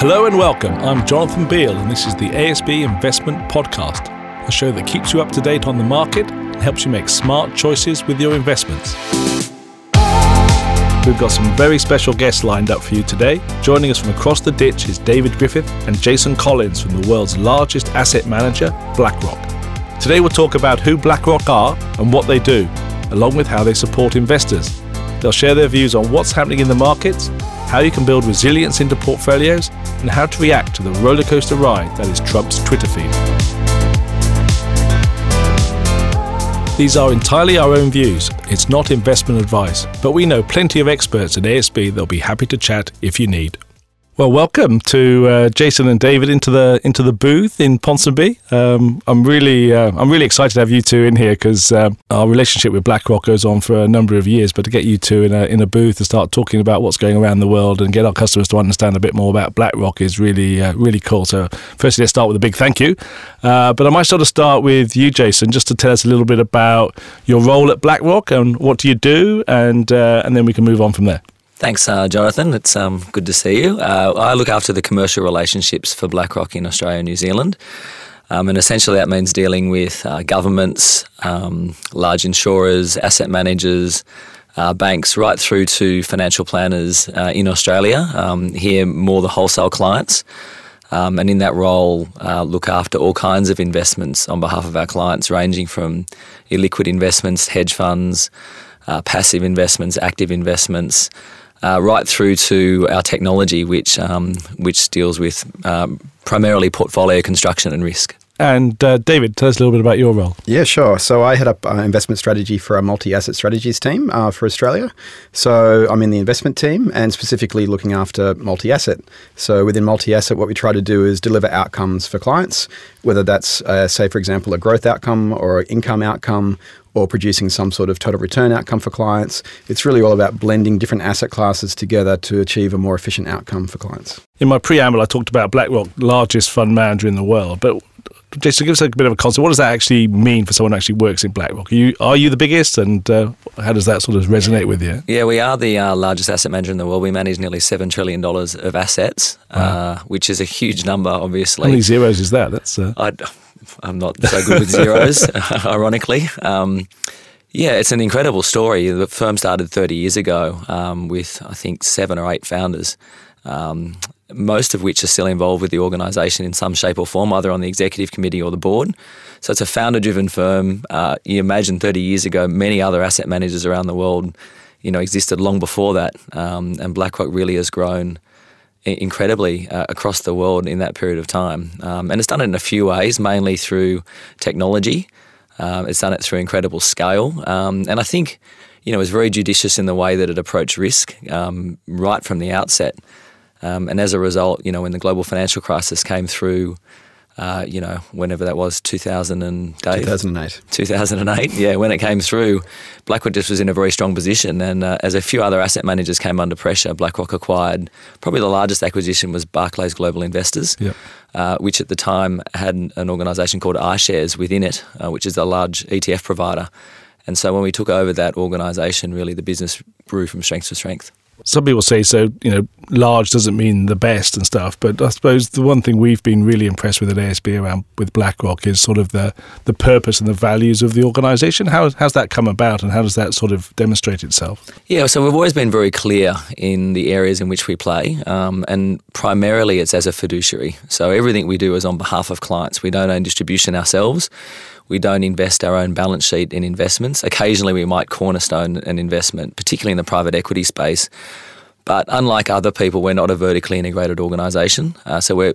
Hello and welcome. I'm Jonathan Beale, and this is the ASB Investment Podcast, a show that keeps you up to date on the market and helps you make smart choices with your investments. We've got some very special guests lined up for you today. Joining us from across the ditch is David Griffith and Jason Collins from the world's largest asset manager, BlackRock. Today we'll talk about who BlackRock are and what they do, along with how they support investors. They'll share their views on what's happening in the markets, how you can build resilience into portfolios, and how to react to the rollercoaster ride that is Trump's Twitter feed. These are entirely our own views. It's not investment advice, but we know plenty of experts at ASB that'll be happy to chat if you need. Well, welcome to uh, Jason and David into the into the booth in Ponsonby. Um, I'm really uh, I'm really excited to have you two in here because uh, our relationship with BlackRock goes on for a number of years. But to get you two in a in a booth and start talking about what's going around the world and get our customers to understand a bit more about BlackRock is really uh, really cool. So, firstly, let's start with a big thank you. Uh, but I might sort of start with you, Jason, just to tell us a little bit about your role at BlackRock and what do you do, and uh, and then we can move on from there. Thanks, uh, Jonathan. It's um, good to see you. Uh, I look after the commercial relationships for BlackRock in Australia and New Zealand. Um, and essentially, that means dealing with uh, governments, um, large insurers, asset managers, uh, banks, right through to financial planners uh, in Australia. Um, here, more the wholesale clients. Um, and in that role, uh, look after all kinds of investments on behalf of our clients, ranging from illiquid investments, hedge funds, passive investments, active investments uh, right through to our technology, which um, which deals with um, primarily portfolio construction and risk. And uh, David, tell us a little bit about your role. Yeah, sure. So I head up uh, investment strategy for our multi-asset strategies team uh, for Australia. So I'm in the investment team and specifically looking after multi-asset. So within multi-asset, what we try to do is deliver outcomes for clients, whether that's, uh, say, for example, a growth outcome or an income outcome or producing some sort of total return outcome for clients. It's really all about blending different asset classes together to achieve a more efficient outcome for clients. In my preamble, I talked about BlackRock, largest fund manager in the world, but Jason, give us a bit of a concept. What does that actually mean for someone who actually works in BlackRock? Are you are you the biggest, and uh, how does that sort of resonate with you? Yeah, we are the uh, largest asset manager in the world. We manage nearly seven trillion dollars of assets, wow. uh, which is a huge number, obviously. How many zeros is that? That's uh, I'm not so good with zeros, ironically. Um, yeah, it's an incredible story. The firm started 30 years ago um, with, I think, seven or eight founders, um, most of which are still involved with the organisation in some shape or form, either on the executive committee or the board. So it's a founder driven firm. Uh, you imagine 30 years ago, many other asset managers around the world you know, existed long before that, um, and BlackRock really has grown incredibly uh, across the world in that period of time. Um, and it's done it in a few ways, mainly through technology. Um, it's done it through incredible scale. Um, and I think, you know, it was very judicious in the way that it approached risk um, right from the outset. Um, and as a result, you know, when the global financial crisis came through, uh, you know, whenever that was, 2000 and Dave? 2008. 2008, yeah, when it came through, BlackRock just was in a very strong position. And uh, as a few other asset managers came under pressure, BlackRock acquired probably the largest acquisition was Barclays Global Investors, yep. uh, which at the time had an organisation called iShares within it, uh, which is a large ETF provider. And so when we took over that organisation, really the business grew from strength to strength some people say so you know large doesn't mean the best and stuff but i suppose the one thing we've been really impressed with at asb around with blackrock is sort of the the purpose and the values of the organization. How how's that come about and how does that sort of demonstrate itself? Yeah so we've always been very clear in the areas in which we play um, and primarily it's as a fiduciary. So everything we do is on behalf of clients. We don't own distribution ourselves we don't invest our own balance sheet in investments. Occasionally, we might cornerstone an investment, particularly in the private equity space. But unlike other people, we're not a vertically integrated organisation. Uh, so we're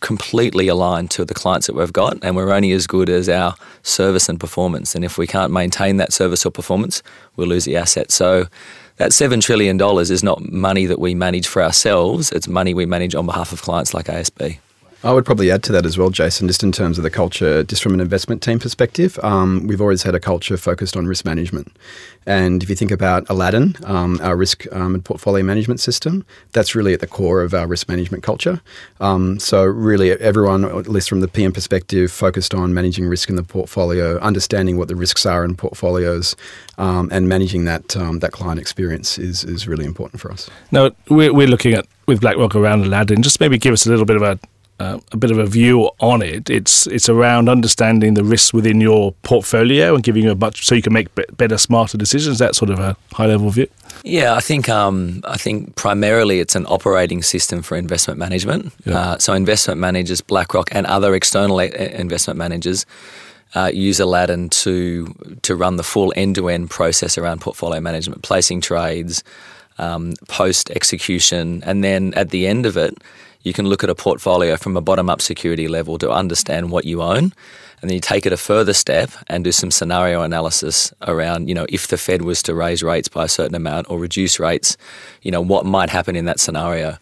completely aligned to the clients that we've got, and we're only as good as our service and performance. And if we can't maintain that service or performance, we'll lose the asset. So that $7 trillion is not money that we manage for ourselves, it's money we manage on behalf of clients like ASB. I would probably add to that as well, Jason, just in terms of the culture, just from an investment team perspective. Um, we've always had a culture focused on risk management. And if you think about Aladdin, um, our risk um, and portfolio management system, that's really at the core of our risk management culture. Um, so, really, everyone, at least from the PM perspective, focused on managing risk in the portfolio, understanding what the risks are in portfolios, um, and managing that um, that client experience is, is really important for us. Now, we're, we're looking at with BlackRock around Aladdin. Just maybe give us a little bit of a uh, a bit of a view on it. It's it's around understanding the risks within your portfolio and giving you a much so you can make better, smarter decisions. That sort of a high level view. Yeah, I think um, I think primarily it's an operating system for investment management. Yeah. Uh, so investment managers, BlackRock, and other external investment managers. Uh, use Aladdin to to run the full end to end process around portfolio management, placing trades, um, post execution, and then at the end of it, you can look at a portfolio from a bottom up security level to understand what you own. And then you take it a further step and do some scenario analysis around, you know, if the Fed was to raise rates by a certain amount or reduce rates, you know, what might happen in that scenario.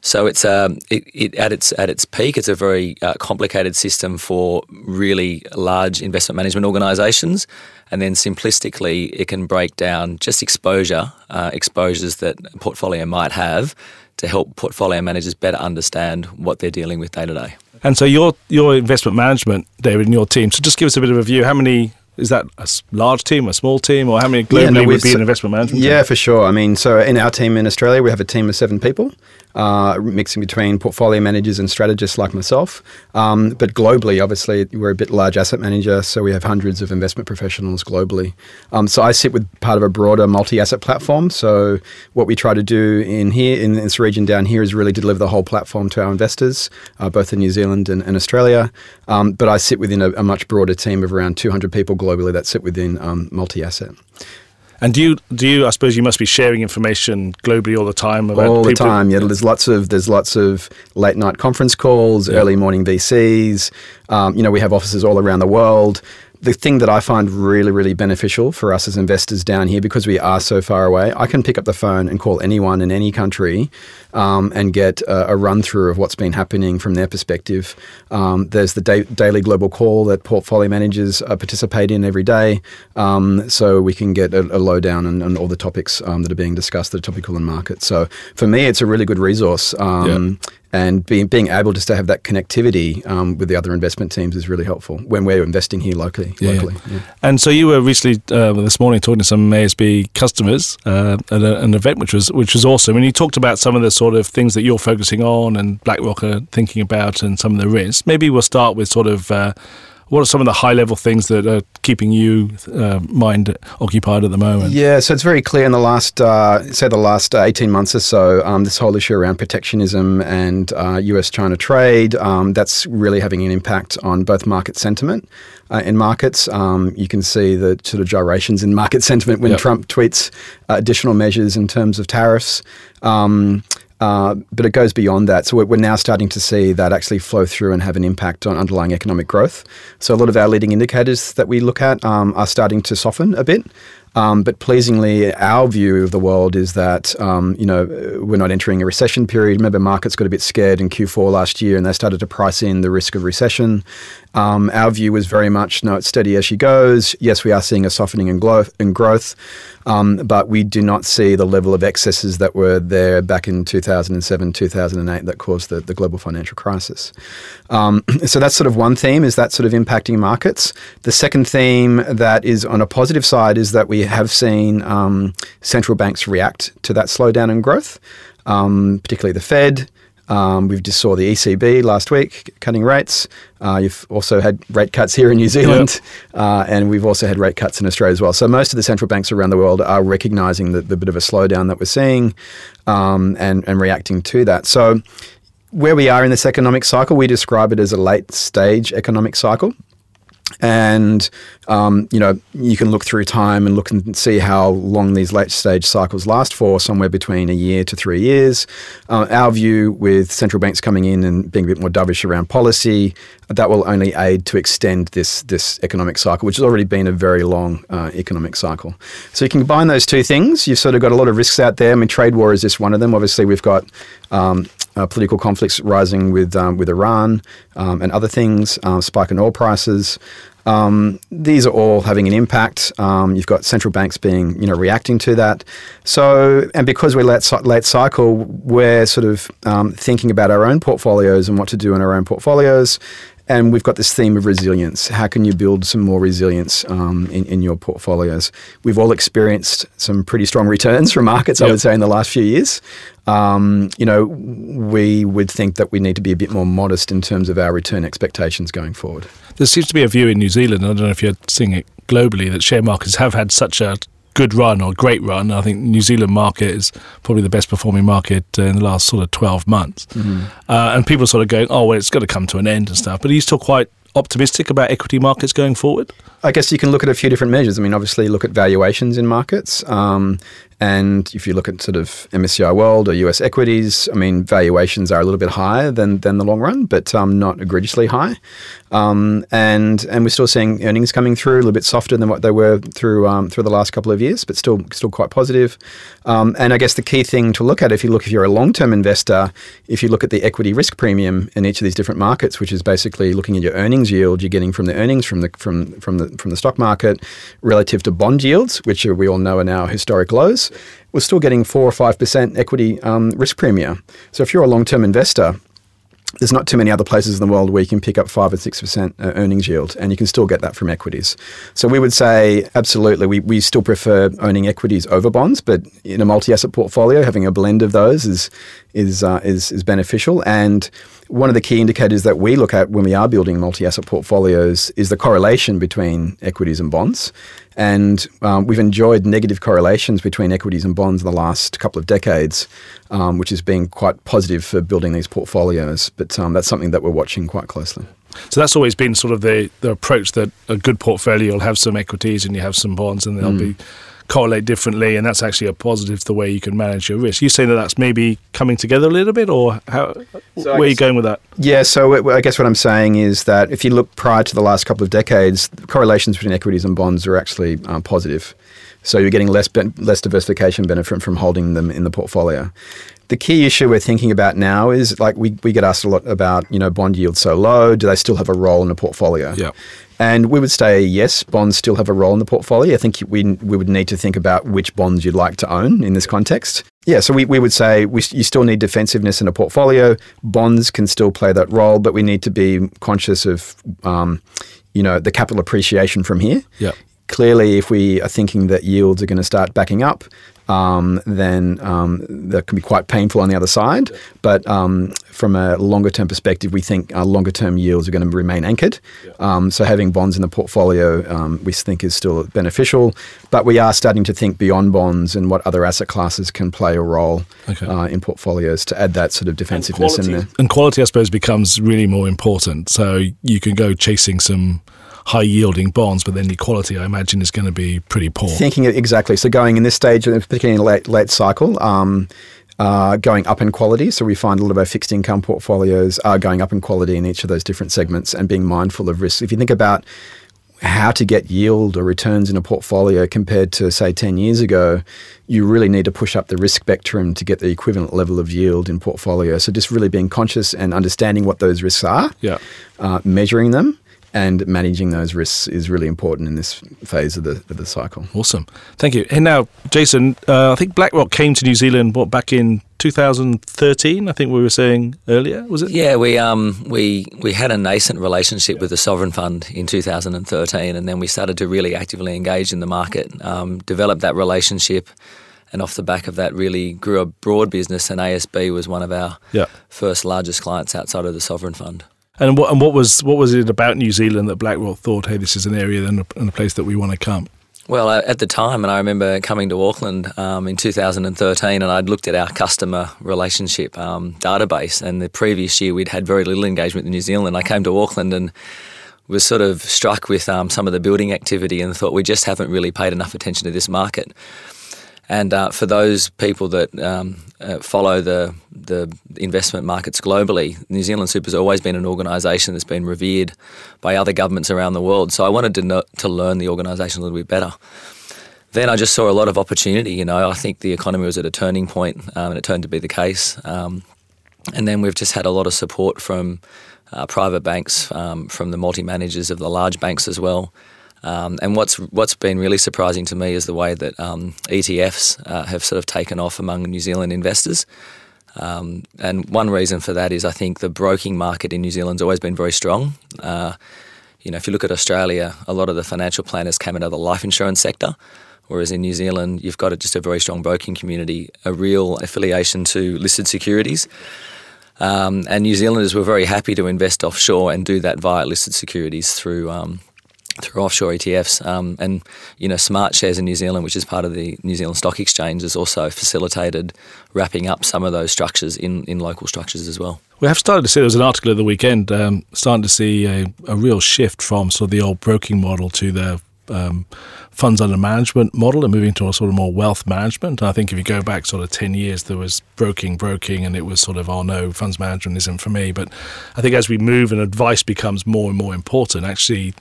So it's um, it, it, at its at its peak, it's a very uh, complicated system for really large investment management organisations, and then simplistically, it can break down just exposure uh, exposures that a portfolio might have to help portfolio managers better understand what they're dealing with day to day. And so your your investment management, David, and your team. So just give us a bit of a view. How many is that a large team, a small team, or how many globally yeah, no, would be an investment management? Yeah, team? for sure. I mean, so in our team in Australia, we have a team of seven people, uh, mixing between portfolio managers and strategists like myself. Um, but globally, obviously, we're a bit large asset manager, so we have hundreds of investment professionals globally. Um, so I sit with part of a broader multi-asset platform. So what we try to do in here, in this region down here, is really deliver the whole platform to our investors, uh, both in New Zealand and, and Australia. Um, but I sit within a, a, much broader team of around 200 people globally that sit within um, multi-asset. And do you do you? I suppose you must be sharing information globally all the time about all the time. Yeah, there's lots of there's lots of late night conference calls, yeah. early morning VCs. Um, you know, we have offices all around the world the thing that I find really, really beneficial for us as investors down here, because we are so far away, I can pick up the phone and call anyone in any country um, and get a, a, run through of what's been happening from their perspective. Um, there's the da- daily global call that portfolio managers uh, participate in every day, um, so we can get a, a lowdown on, on, all the topics um, that are being discussed that are topical in market. So for me, it's a really good resource. Um, yeah and being being able just to have that connectivity um, with the other investment teams is really helpful when we're investing here locally. Yeah, locally. Yeah. And so you were recently uh, this morning talking to some ASB customers uh, at a, an event which was which was awesome, and you talked about some of the sort of things that you're focusing on and BlackRock are thinking about, and some of the risks. Maybe we'll start with sort of. Uh, what are some of the high level things that are keeping you uh, mind occupied at the moment? Yeah, so it's very clear in the last, uh, say, the last 18 months or so, um, this whole issue around protectionism and uh, US China trade, um, that's really having an impact on both market sentiment. Uh, in markets, um, you can see the sort of gyrations in market sentiment when yep. Trump tweets uh, additional measures in terms of tariffs. Um, uh, but it goes beyond that. So we're now starting to see that actually flow through and have an impact on underlying economic growth. So a lot of our leading indicators that we look at um, are starting to soften a bit. Um, but pleasingly, our view of the world is that um, you know we're not entering a recession period. Remember, markets got a bit scared in Q4 last year, and they started to price in the risk of recession. Um, our view was very much no, it's steady as she goes. Yes, we are seeing a softening in, glo- in growth, um, but we do not see the level of excesses that were there back in 2007, 2008 that caused the, the global financial crisis. Um, so that's sort of one theme, is that sort of impacting markets. The second theme that is on a positive side is that we have seen um, central banks react to that slowdown in growth, um, particularly the Fed. Um, we just saw the ECB last week cutting rates. Uh, you've also had rate cuts here in New Zealand, yep. uh, and we've also had rate cuts in Australia as well. So most of the central banks around the world are recognising the, the, bit of a slowdown that we're seeing um, and, and reacting to that. So where we are in this economic cycle, we describe it as a late stage economic cycle. And um, you know you can look through time and look and see how long these late stage cycles last for, somewhere between a year to three years. Uh, our view, with central banks coming in and being a bit more dovish around policy, that will only aid to extend this this economic cycle, which has already been a very long uh, economic cycle. So you can combine those two things. You've sort of got a lot of risks out there. I mean, trade war is just one of them. Obviously, we've got um, uh, political conflicts rising with um, with Iran um, and other things, uh, spike in oil prices. Um, these are all having an impact. Um, you've got central banks being, you know, reacting to that. So, and because we're late, late cycle, we're sort of um, thinking about our own portfolios and what to do in our own portfolios. And we've got this theme of resilience. How can you build some more resilience um, in, in your portfolios? We've all experienced some pretty strong returns from markets, I would say, in the last few years. Um, you know, we would think that we need to be a bit more modest in terms of our return expectations going forward. There seems to be a view in New Zealand, I don't know if you're seeing it globally, that share markets have had such a good run or great run. I think New Zealand market is probably the best performing market uh, in the last sort of 12 months. Mm-hmm. Uh, and people are sort of going, oh, well, it's got to come to an end and stuff. But are you still quite optimistic about equity markets going forward? I guess you can look at a few different measures. I mean, obviously, look at valuations in markets. Um, and if you look at sort of MSCI World or US equities, I mean, valuations are a little bit higher than, than the long run, but um, not egregiously high. Um, and and we're still seeing earnings coming through a little bit softer than what they were through um, through the last couple of years, but still still quite positive. Um, and I guess the key thing to look at if you look if you're a long term investor, if you look at the equity risk premium in each of these different markets, which is basically looking at your earnings yield you're getting from the earnings from the from from the from the stock market relative to bond yields, which we all know are now historic lows, we're still getting four or five percent equity um, risk premium. So if you're a long term investor there's not too many other places in the world where you can pick up five or six percent uh, earnings yield, and you can still get that from equities. So we would say absolutely, we, we still prefer owning equities over bonds, but in a multi-asset portfolio, having a blend of those is is uh, is, is beneficial. And one of the key indicators that we look at when we are building multi-asset portfolios is the correlation between equities and bonds. And um, we've enjoyed negative correlations between equities and bonds in the last couple of decades, um, which has been quite positive for building these portfolios. But um, that's something that we're watching quite closely. So that's always been sort of the, the approach that a good portfolio will have some equities and you have some bonds and they'll mm. be correlate differently, and that's actually a positive to the way you can manage your risk. You saying that that's maybe coming together a little bit, or how? So where are you going with that? Yeah, so I guess what I'm saying is that if you look prior to the last couple of decades, correlations between equities and bonds are actually um, positive. So you're getting less less diversification benefit from holding them in the portfolio. The key issue we're thinking about now is like we, we get asked a lot about, you know, bond yields so low, do they still have a role in a portfolio? Yeah. And we would say yes, bonds still have a role in the portfolio. I think we, we would need to think about which bonds you'd like to own in this context. Yeah, so we, we would say we, you still need defensiveness in a portfolio. Bonds can still play that role, but we need to be conscious of, um, you know, the capital appreciation from here. Yeah. Clearly, if we are thinking that yields are going to start backing up, um, then um, that can be quite painful on the other side. But um, from a longer term perspective, we think our longer term yields are going to remain anchored. Yeah. Um, so having bonds in the portfolio, um, we think is still beneficial. But we are starting to think beyond bonds and what other asset classes can play a role okay. uh, in portfolios to add that sort of defensiveness in there. And quality, I suppose, becomes really more important. So you can go chasing some high yielding bonds, but then the quality, I imagine, is going to be pretty poor. Thinking exactly. So going in this stage, particularly in late late cycle. Um, uh, going up in quality. So we find a lot of our fixed income portfolios are going up in quality in each of those different segments and being mindful of risk. If you think about how to get yield or returns in a portfolio compared to, say, 10 years ago, you really need to push up the risk spectrum to get the equivalent level of yield in portfolio. So just really being conscious and understanding what those risks are, yeah. Uh, measuring them, and managing those risks is really important in this phase of the, of the cycle. Awesome. Thank you. And now, Jason, uh, I think BlackRock came to New Zealand, what, back in 2013, I think we were saying earlier, was it? Yeah, we um we we had a nascent relationship with the sovereign fund in 2013, and then we started to really actively engage in the market, um, develop that relationship, and off the back of that, really grew a broad business. And ASB was one of our yeah. first largest clients outside of the sovereign fund. And what and what was what was it about New Zealand that BlackRock thought, hey, this is an area and a, and a place that we want to come? Well, at the time, and I remember coming to Auckland um, in 2013, and I'd looked at our customer relationship um, database, and the previous year we'd had very little engagement in New Zealand. I came to Auckland and was sort of struck with um, some of the building activity and thought we just haven't really paid enough attention to this market. And uh, for those people that um, uh, follow the the investment markets globally, New Zealand Super has always been an organisation that's been revered by other governments around the world. So I wanted to know, to learn the organisation a little bit better. Then I just saw a lot of opportunity. You know, I think the economy was at a turning point, um, and it turned to be the case. Um, and then we've just had a lot of support from uh, private banks, um, from the multi managers of the large banks as well. Um, and what's what's been really surprising to me is the way that um, ETFs uh, have sort of taken off among New Zealand investors. Um, and one reason for that is I think the broking market in New Zealand's always been very strong. Uh, you know, if you look at Australia, a lot of the financial planners came out of the life insurance sector, whereas in New Zealand, you've got just a very strong broking community, a real affiliation to listed securities. Um, and New Zealanders were very happy to invest offshore and do that via listed securities through um, through offshore ETFs. Um, and you know, Smart Shares in New Zealand, which is part of the New Zealand Stock Exchange, has also facilitated wrapping up some of those structures in, in local structures as well. We have started to see there was an article of the weekend, um, starting to see a, a real shift from sort of the old broking model to the um, funds under management model and moving to a sort of more wealth management. I think if you go back sort of 10 years, there was broking, broking, and it was sort of, oh no, funds management isn't for me. But I think as we move and advice becomes more and more important, actually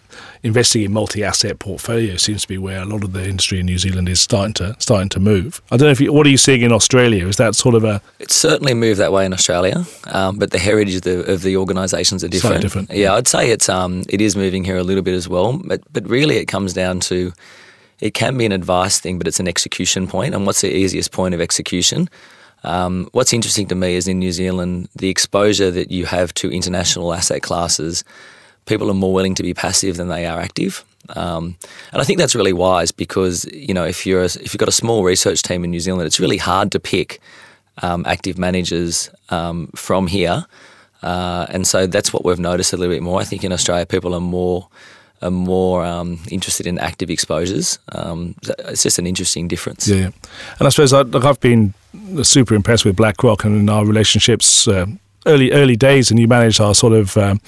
investing in multi-asset portfolio seems to be where a lot of the industry in New Zealand is starting to starting to move. I don't know if you, what are you seeing in Australia? Is that sort of a? It's certainly moved that way in Australia, um, but the heritage of the, of the organisations are different. different. Yeah, I'd say it's um, it is moving here a little bit as well, but but really it comes down to it can be an advice thing, but it's an execution point. And what's the easiest point of execution? Um, what's interesting to me is in New Zealand, the exposure that you have to international asset classes, people are more willing to be passive than they are active. Um, and I think that's really wise because you know if you're a, if you've got a small research team in New Zealand, it's really hard to pick um, active managers um, from here. Uh, and so that's what we've noticed a little bit more. I think in Australia, people are more are more um, interested in active exposures. Um, it's just an interesting difference. Yeah, and I suppose I, like I've been super impressed with BlackRock and our relationships uh, early early days, and you manage our sort of. Um,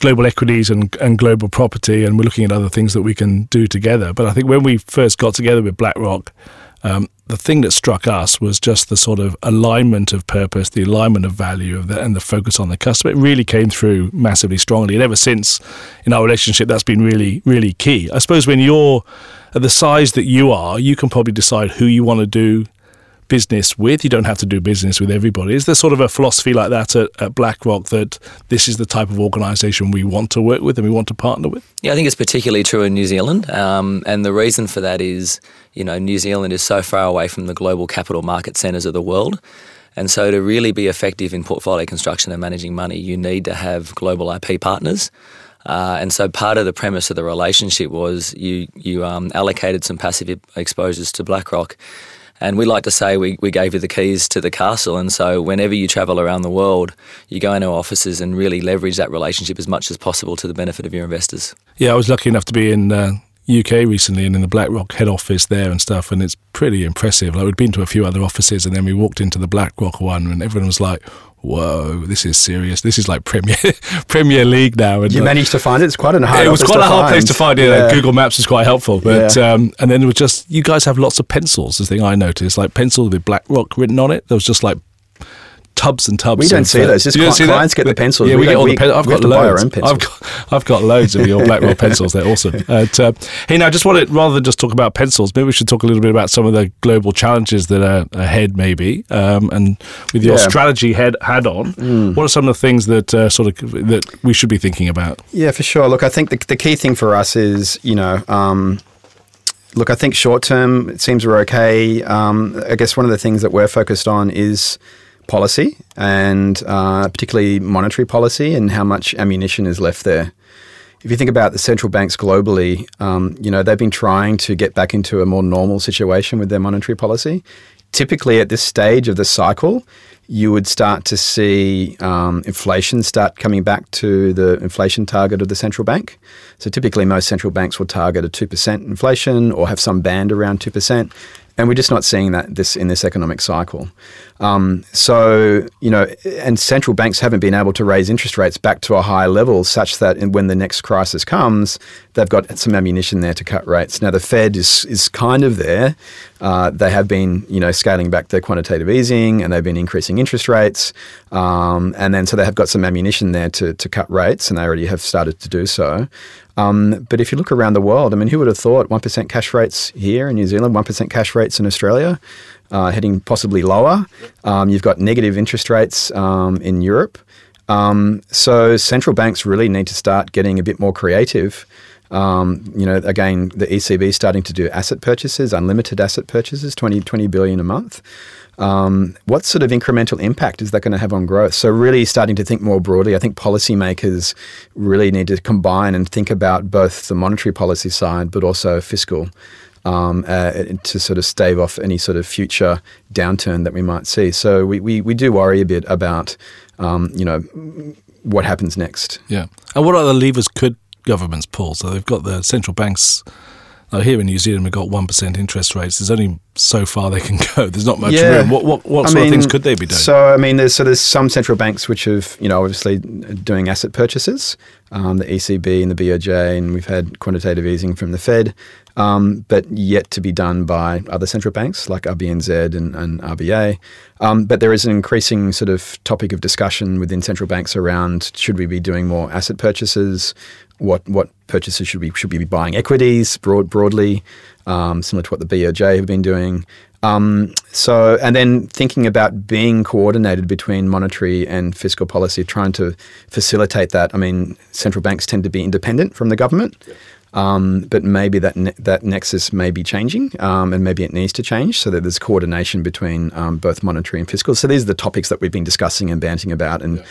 global equities and, and global property, and we're looking at other things that we can do together. But I think when we first got together with BlackRock, um, the thing that struck us was just the sort of alignment of purpose, the alignment of value of the, and the focus on the customer. It really came through massively strongly. And ever since in our relationship, that's been really, really key. I suppose when you're at the size that you are, you can probably decide who you want to do business with. You don't have to do business with everybody. Is there sort of a philosophy like that at, at BlackRock that this is the type of organisation we want to work with and we want to partner with? Yeah, I think it's particularly true in New Zealand. Um, and the reason for that is, you know, New Zealand is so far away from the global capital market centres of the world. And so, to really be effective in portfolio construction and managing money, you need to have global IP partners. Uh, and so, part of the premise of the relationship was you you um, allocated some passive exposures to BlackRock, and we like to say we, we gave you the keys to the castle. And so whenever you travel around the world, you go into offices and really leverage that relationship as much as possible to the benefit of your investors. Yeah, I was lucky enough to be in uh, UK recently and in the BlackRock head office there and stuff, and it's pretty impressive. Like we'd been to a few other offices, and then we walked into the BlackRock one, and everyone was like, whoa, this is serious. This is like Premier Premier League now. And you managed to find it. It's quite a hard. It was quite a hard place to find it. Yeah. Google Maps was quite helpful, but yeah. um, and then it was just you guys have lots of pencils. The thing I noticed, like pencils with BlackRock written on it. There was just like tubs and tubs. We don't see those. Just cli- clients that? get the pencils. Yeah, we, we get all the pencils. I've got loads. I've got, I've got loads of your BlackRock pencils. They're awesome. And, uh, hey, now just wanted rather than just talk about pencils, maybe we should talk a little bit about some of the global challenges that are ahead, maybe. Um, and with your yeah. strategy head had on, mm. what are some of the things that uh, sort of that we should be thinking about? Yeah, for sure. Look, I think the, the key thing for us is you know. Um, look, I think short term it seems we're okay. Um, I guess one of the things that we're focused on is policy and uh, particularly monetary policy and how much ammunition is left there. If you think about the central banks globally, um, you know they've been trying to get back into a more normal situation with their monetary policy. Typically, at this stage of the cycle, you would start to see um, inflation start coming back to the inflation target of the central bank. So typically, most central banks will target a two percent inflation or have some band around two percent and we're just not seeing that this in this economic cycle. Um, so you know, and central banks haven't been able to raise interest rates back to a high level such that when the next crisis comes, they've got some ammunition there to cut rates. Now the Fed is is kind of there. Uh, they have been you know scaling back their quantitative easing and they've been increasing interest rates, um, and then so they have got some ammunition there to to cut rates, and they already have started to do so. Um, but if you look around the world, I mean, who would have thought 1% cash rates here in New Zealand, 1% cash rates in Australia, uh, heading possibly lower? Um, you've got negative interest rates um, in Europe. Um, so central banks really need to start getting a bit more creative Um, you know, again, the ECB starting to do asset purchases, unlimited asset purchases, 20, 20 billion a month. Um, what sort of incremental impact is that going to have on growth? So, really starting to think more broadly. I think policymakers really need to combine and think about both the monetary policy side, but also fiscal. Um, uh, to sort of stave off any sort of future downturn that we might see. So we, we, we do worry a bit about, um, you know, what happens next. Yeah. And what other levers could governments pull? So they've got the central banks now, here in New Zealand, we've got 1% interest rates. There's only so far they can go. There's not much Yeah. room. What, what, what I sort of things could they be doing? So, I mean, there's so there's some central banks which have, you know, obviously doing asset purchases, um, the ECB and the BOJ, and we've had quantitative easing from the Fed, um, but yet to be done by other central banks like RBNZ and, and RBA. Um, but there is an increasing sort of topic of discussion within central banks around should we be doing more asset purchases? What what purchases should we should be buying equities broad broadly, um, similar to what the BOJ have been doing. Um, so, and then thinking about being coordinated between monetary and fiscal policy, trying to facilitate that. I mean, central banks tend to be independent from the government, um, but maybe that ne- that nexus may be changing, um, and maybe it needs to change so that there's coordination between um, both monetary and fiscal. So these are the topics that we've been discussing and banting about, and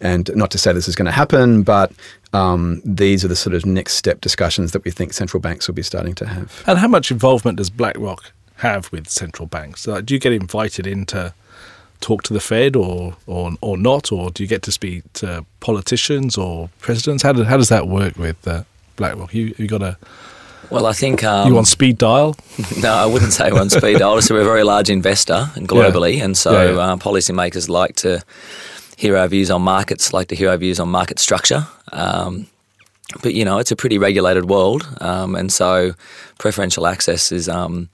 and not to say this is going to happen, but um, these are the sort of next step discussions that we think central banks will be starting to have. and how much involvement does BlackRock have with central banks? Like, do you get invited in to talk to the Fed or, or, or not? Or do you get to speak to politicians or presidents? How, do, how does that work with uh, BlackRock? You, you got a, Well, I think um, you on speed dial? No, I wouldn't say we're on speed dial. So we're a very large investor and globally, and so Yeah, yeah. Uh, policymakers like to hear our views on markets, like to hear our views on market structure. Um, but you know, it's a pretty regulated world, um, and so preferential access is. Um,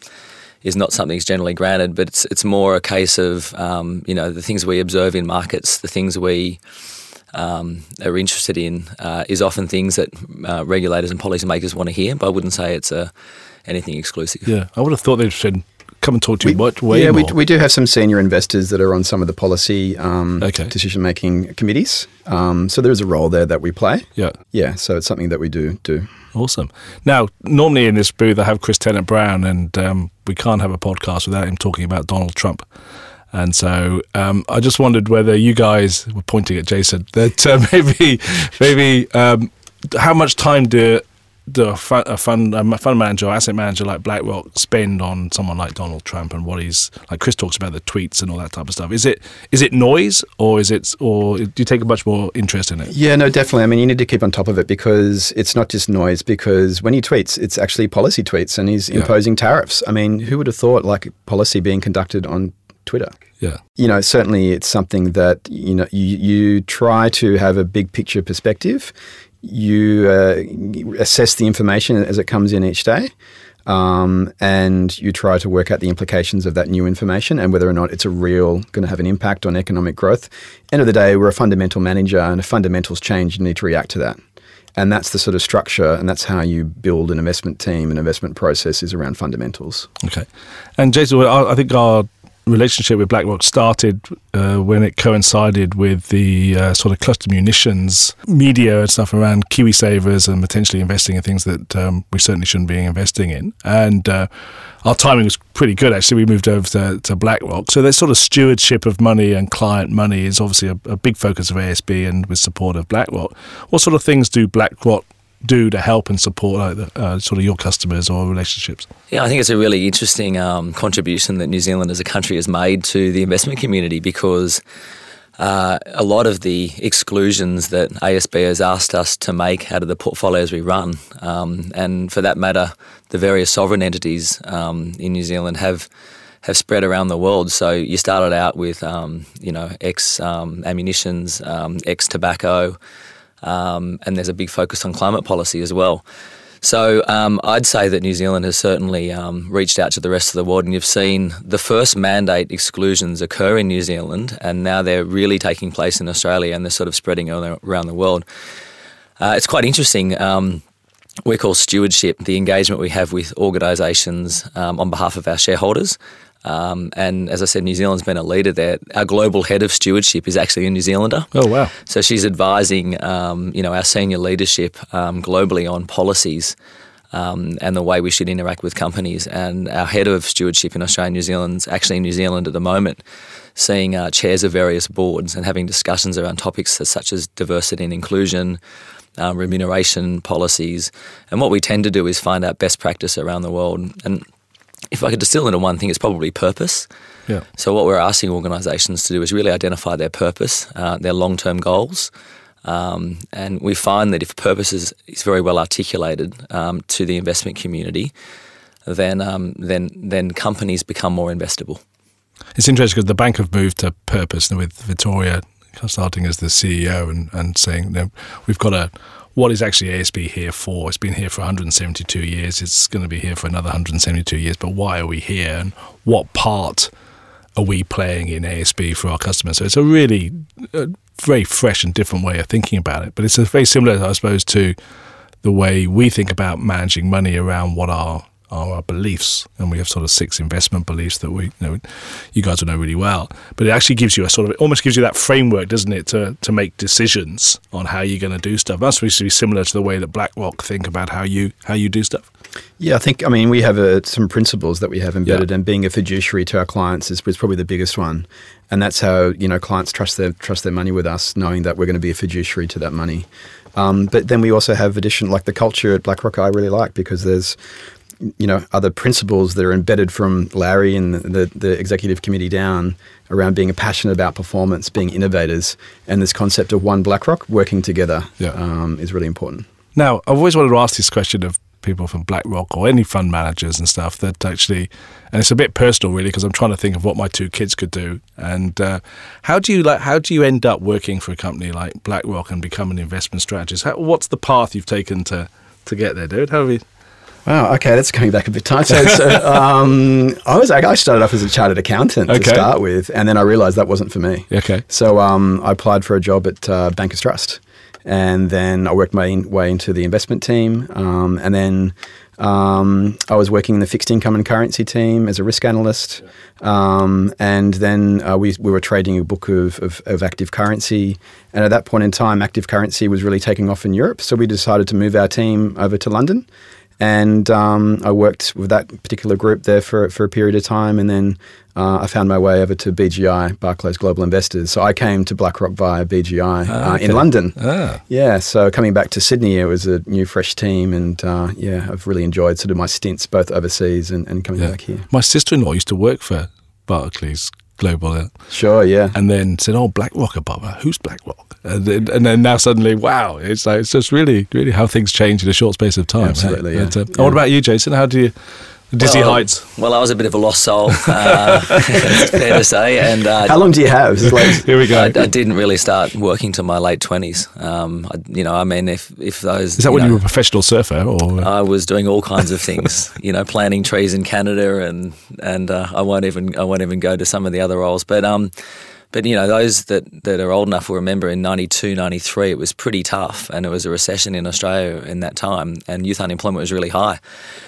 is not something that's generally granted, but it's it's more a case of um, you know the things we observe in markets, the things we um, are interested in, uh, is often things that uh, regulators and policymakers want to hear. But I wouldn't say it's a anything exclusive. Yeah. I would have thought they'd said, come and talk to you We- way yeah, more. we, we do have some senior investors that are on some of the policy um, Okay. decision making committees. Um, so there is a role there that we play. yeah. Yeah, so it's something that we do do. Awesome. Now, normally in this booth, I have Chris Tennent Brown, and um, we can't have a podcast without him talking about Donald Trump. And so um, I just wondered whether you guys were pointing at Jason that uh, maybe, maybe um, how much time do do a fund, a fund a fund manager or asset manager like BlackRock spend on someone like Donald Trump and what he's like? Chris talks about the tweets and all that type of stuff. Is it is it noise or is it or do you take a much more interest in it? Yeah, no, definitely. I mean, you need to keep on top of it because it's not just noise. Because when he tweets, it's actually policy tweets, and he's Yeah. imposing tariffs. I mean, who would have thought like policy being conducted on Twitter? Yeah, you know, certainly it's something that you know you, you try to have a big picture perspective. You uh, assess the information as it comes in each day, um, and you try to work out the implications of that new information and whether or not it's a real going to have an impact on economic growth. End of the day, we're a fundamental manager, and if fundamentals change, you need to react to that. And that's the sort of structure, and that's how you build an investment team. An investment process is around fundamentals. Okay. And Jason, I think our relationship with BlackRock started uh, when it coincided with the uh, sort of cluster munitions media and stuff around KiwiSavers and potentially investing in things that um, we certainly shouldn't be investing in. And uh, our timing was pretty good, actually. We moved over to, to BlackRock. So there's sort of stewardship of money and client money is obviously a, a big focus of ASB and with support of BlackRock. What sort of things do BlackRock do to help and support uh, sort of your customers or relationships? Yeah, I think it's a really interesting um, contribution that New Zealand as a country has made to the investment community because uh, a lot of the exclusions that ASB has asked us to make out of the portfolios we run, um, and for that matter, the various sovereign entities um, in New Zealand have have spread around the world. So you started out with, um, you know, ex um, ammunitions, um, ex tobacco, um, and there's a big focus on climate policy as well. So um, I'd say that New Zealand has certainly um, reached out to the rest of the world, and you've seen the first mandate exclusions occur in New Zealand, and now they're really taking place in Australia, and they're sort of spreading around the world. Uh, it's quite interesting. Um, we call stewardship the engagement we have with organisations um, on behalf of our shareholders. Um, and as I said, New Zealand's been a leader there. Our global head of stewardship is actually a New Zealander. Oh wow! So she's advising, um, you know, our senior leadership um, globally on policies um, and the way we should interact with companies. And our head of stewardship in Australia and New Zealand's actually in New Zealand at the moment, seeing uh, chairs of various boards and having discussions around topics such as diversity and inclusion. Um, remuneration policies, and what we tend to do is find out best practice around the world. And if I could distill into one thing, it's probably purpose. Yeah. So what we're asking organisations to do is really identify their purpose, uh, their long-term goals, um, and we find that if purpose is, is very well articulated um, to the investment community, then um, then then companies become more investable. It's interesting because the bank have moved to purpose with Vittoria starting as the CEO and, and saying you know, we've got a what is actually ASB here for? It's been here for 172 years. It's going to be here for another 172 years. But why are we here? And what part are we playing in ASB for our customers? So it's a really uh, very fresh and different way of thinking about it. But it's very similar, I suppose, to the way we think about managing money around what our are our beliefs, and we have sort of six investment beliefs that we, you know, you guys will know really well. But it actually gives you a sort of, it almost gives you that framework, doesn't it, to to make decisions on how you're going to do stuff. That's supposed to be similar to the way that BlackRock think about how you how you do stuff. Yeah, I think, I mean, we have uh, some principles that we have embedded, yeah. and being a fiduciary to our clients is, is, probably the biggest one. And that's how, you know, clients trust their, trust their money with us, knowing that we're going to be a fiduciary to that money. Um, but then we also have addition, like the culture at BlackRock I really like because there's, you know, other principles that are embedded from Larry and the, the executive committee down around being passionate about performance, being innovators, and this concept of one BlackRock working together yeah. um, is really important. Now, I've always wanted to ask this question of people from BlackRock or any fund managers and stuff that actually, and it's a bit personal really because I'm trying to think of what my two kids could do. And uh, how do you like? How do you end up working for a company like BlackRock and become an investment strategist? How, what's the path you've taken to to get there, dude? How have you? Wow. Okay, that's going back a bit time. So, so um, I was I started off as a chartered accountant okay. to start with, and then I realised that wasn't for me. Okay. So um, I applied for a job at uh, Bankers Trust and then I worked my way into the investment team, um, and then um, I was working in the fixed income and currency team as a risk analyst, um, and then uh, we, we were trading a book of, of, of, active currency. And at that point in time, active currency was really taking off in Europe, so we decided to move our team over to London. And um, I worked with that particular group there for, for a period of time, and then uh, I found my way over to BGI, Barclays Global Investors. So I came to BlackRock via BGI ah, uh, in London. Ah. Yeah, so coming back to Sydney, it was a new, fresh team, and uh, yeah, I've really enjoyed sort of my stints both overseas and, and coming yeah. back here. My sister-in-law used to work for Barclays Global. Uh, sure, yeah. And then said, "Oh, BlackRock above her. Who's BlackRock?" And then, and then now suddenly, wow! It's like it's just really, really how things change in a short space of time. Absolutely. Hey? Yeah. But, uh, yeah. What about you, Jason? How do you? Dizzy well, Heights. Well, I was a bit of a lost soul, uh, it's fair to say. And uh, how long do you have? Here we go. I, I, didn't really start working till my late twenties. Um, you know, I mean, if if those is that you when know, you were a professional surfer, or I was doing all kinds of things. you know, planting trees in Canada, and and uh, I won't even I won't even go to some of the other roles, but um but you know, those that, that are old enough will remember in 92, 93, it was pretty tough, and it was a recession in Australia in that time, and youth unemployment was really high.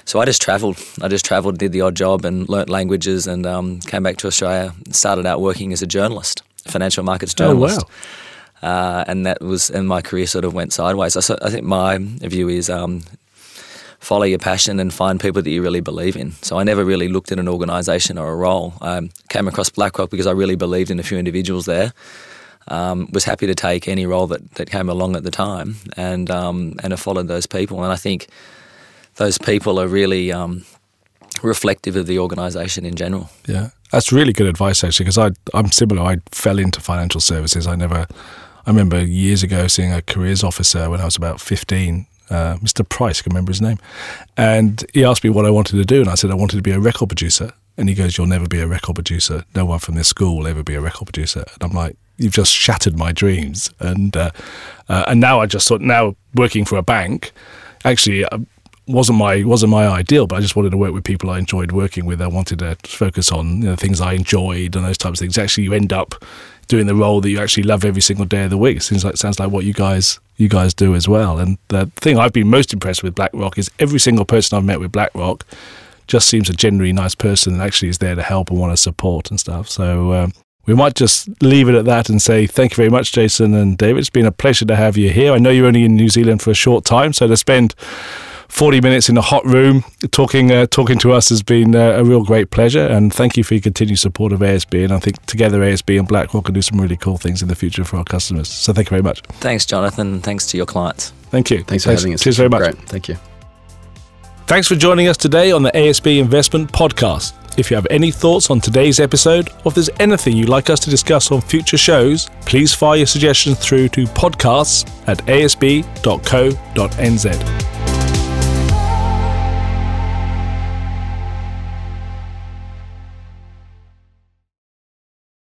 So I just travelled. I just travelled, did the odd job, and learnt languages, and um, came back to Australia. Started out working as a journalist, financial markets journalist. Oh, wow. Uh, and that was, and my career sort of went sideways. I, I think my view is um, follow your passion and find people that you really believe in. So I never really looked at an organisation or a role. I came across BlackRock because I really believed in a few individuals there. Um, was happy to take any role that, that came along at the time and um, and followed those people. And I think those people are really um, reflective of the organisation in general. Yeah, that's really good advice actually because I I'm similar. I fell into financial services. I never. I remember years ago seeing a careers officer when I was about 15 uh, Mr. Price, I can remember his name. And he asked me what I wanted to do. And I said, I wanted to be a record producer. And he goes, You'll never be a record producer. No one from this school will ever be a record producer. And I'm like, You've just shattered my dreams. And uh, uh, and now I just thought, now working for a bank, actually, uh, wasn't my wasn't my ideal, but I just wanted to work with people I enjoyed working with. I wanted to focus on you know, things I enjoyed and those types of things. Actually, you end up doing the role that you actually love every single day of the week. It seems like sounds like what you guys you guys do as well. And the thing I've been most impressed with BlackRock is every single person I've met with BlackRock just seems a genuinely nice person and actually is there to help and want to support and stuff. So um, we might just leave it at that and say thank you very much, Jason and David. It's been a pleasure to have you here. I know you're only in New Zealand for a short time, so to spend 40 minutes in a hot room talking uh, talking to us has been uh, a real great pleasure. And thank you for your continued support of ASB. And I think together ASB and BlackRock can do some really cool things in the future for our customers. So thank you very much. Thanks, Jonathan. Thanks to your clients. Thank you. Thanks for Thanks, having us. Cheers very much. Great. Thank you. Thanks for joining us today on the ASB Investment Podcast. If you have any thoughts on today's episode, or if there's anything you'd like us to discuss on future shows, please fire your suggestions through to podcasts at asb.co.nz.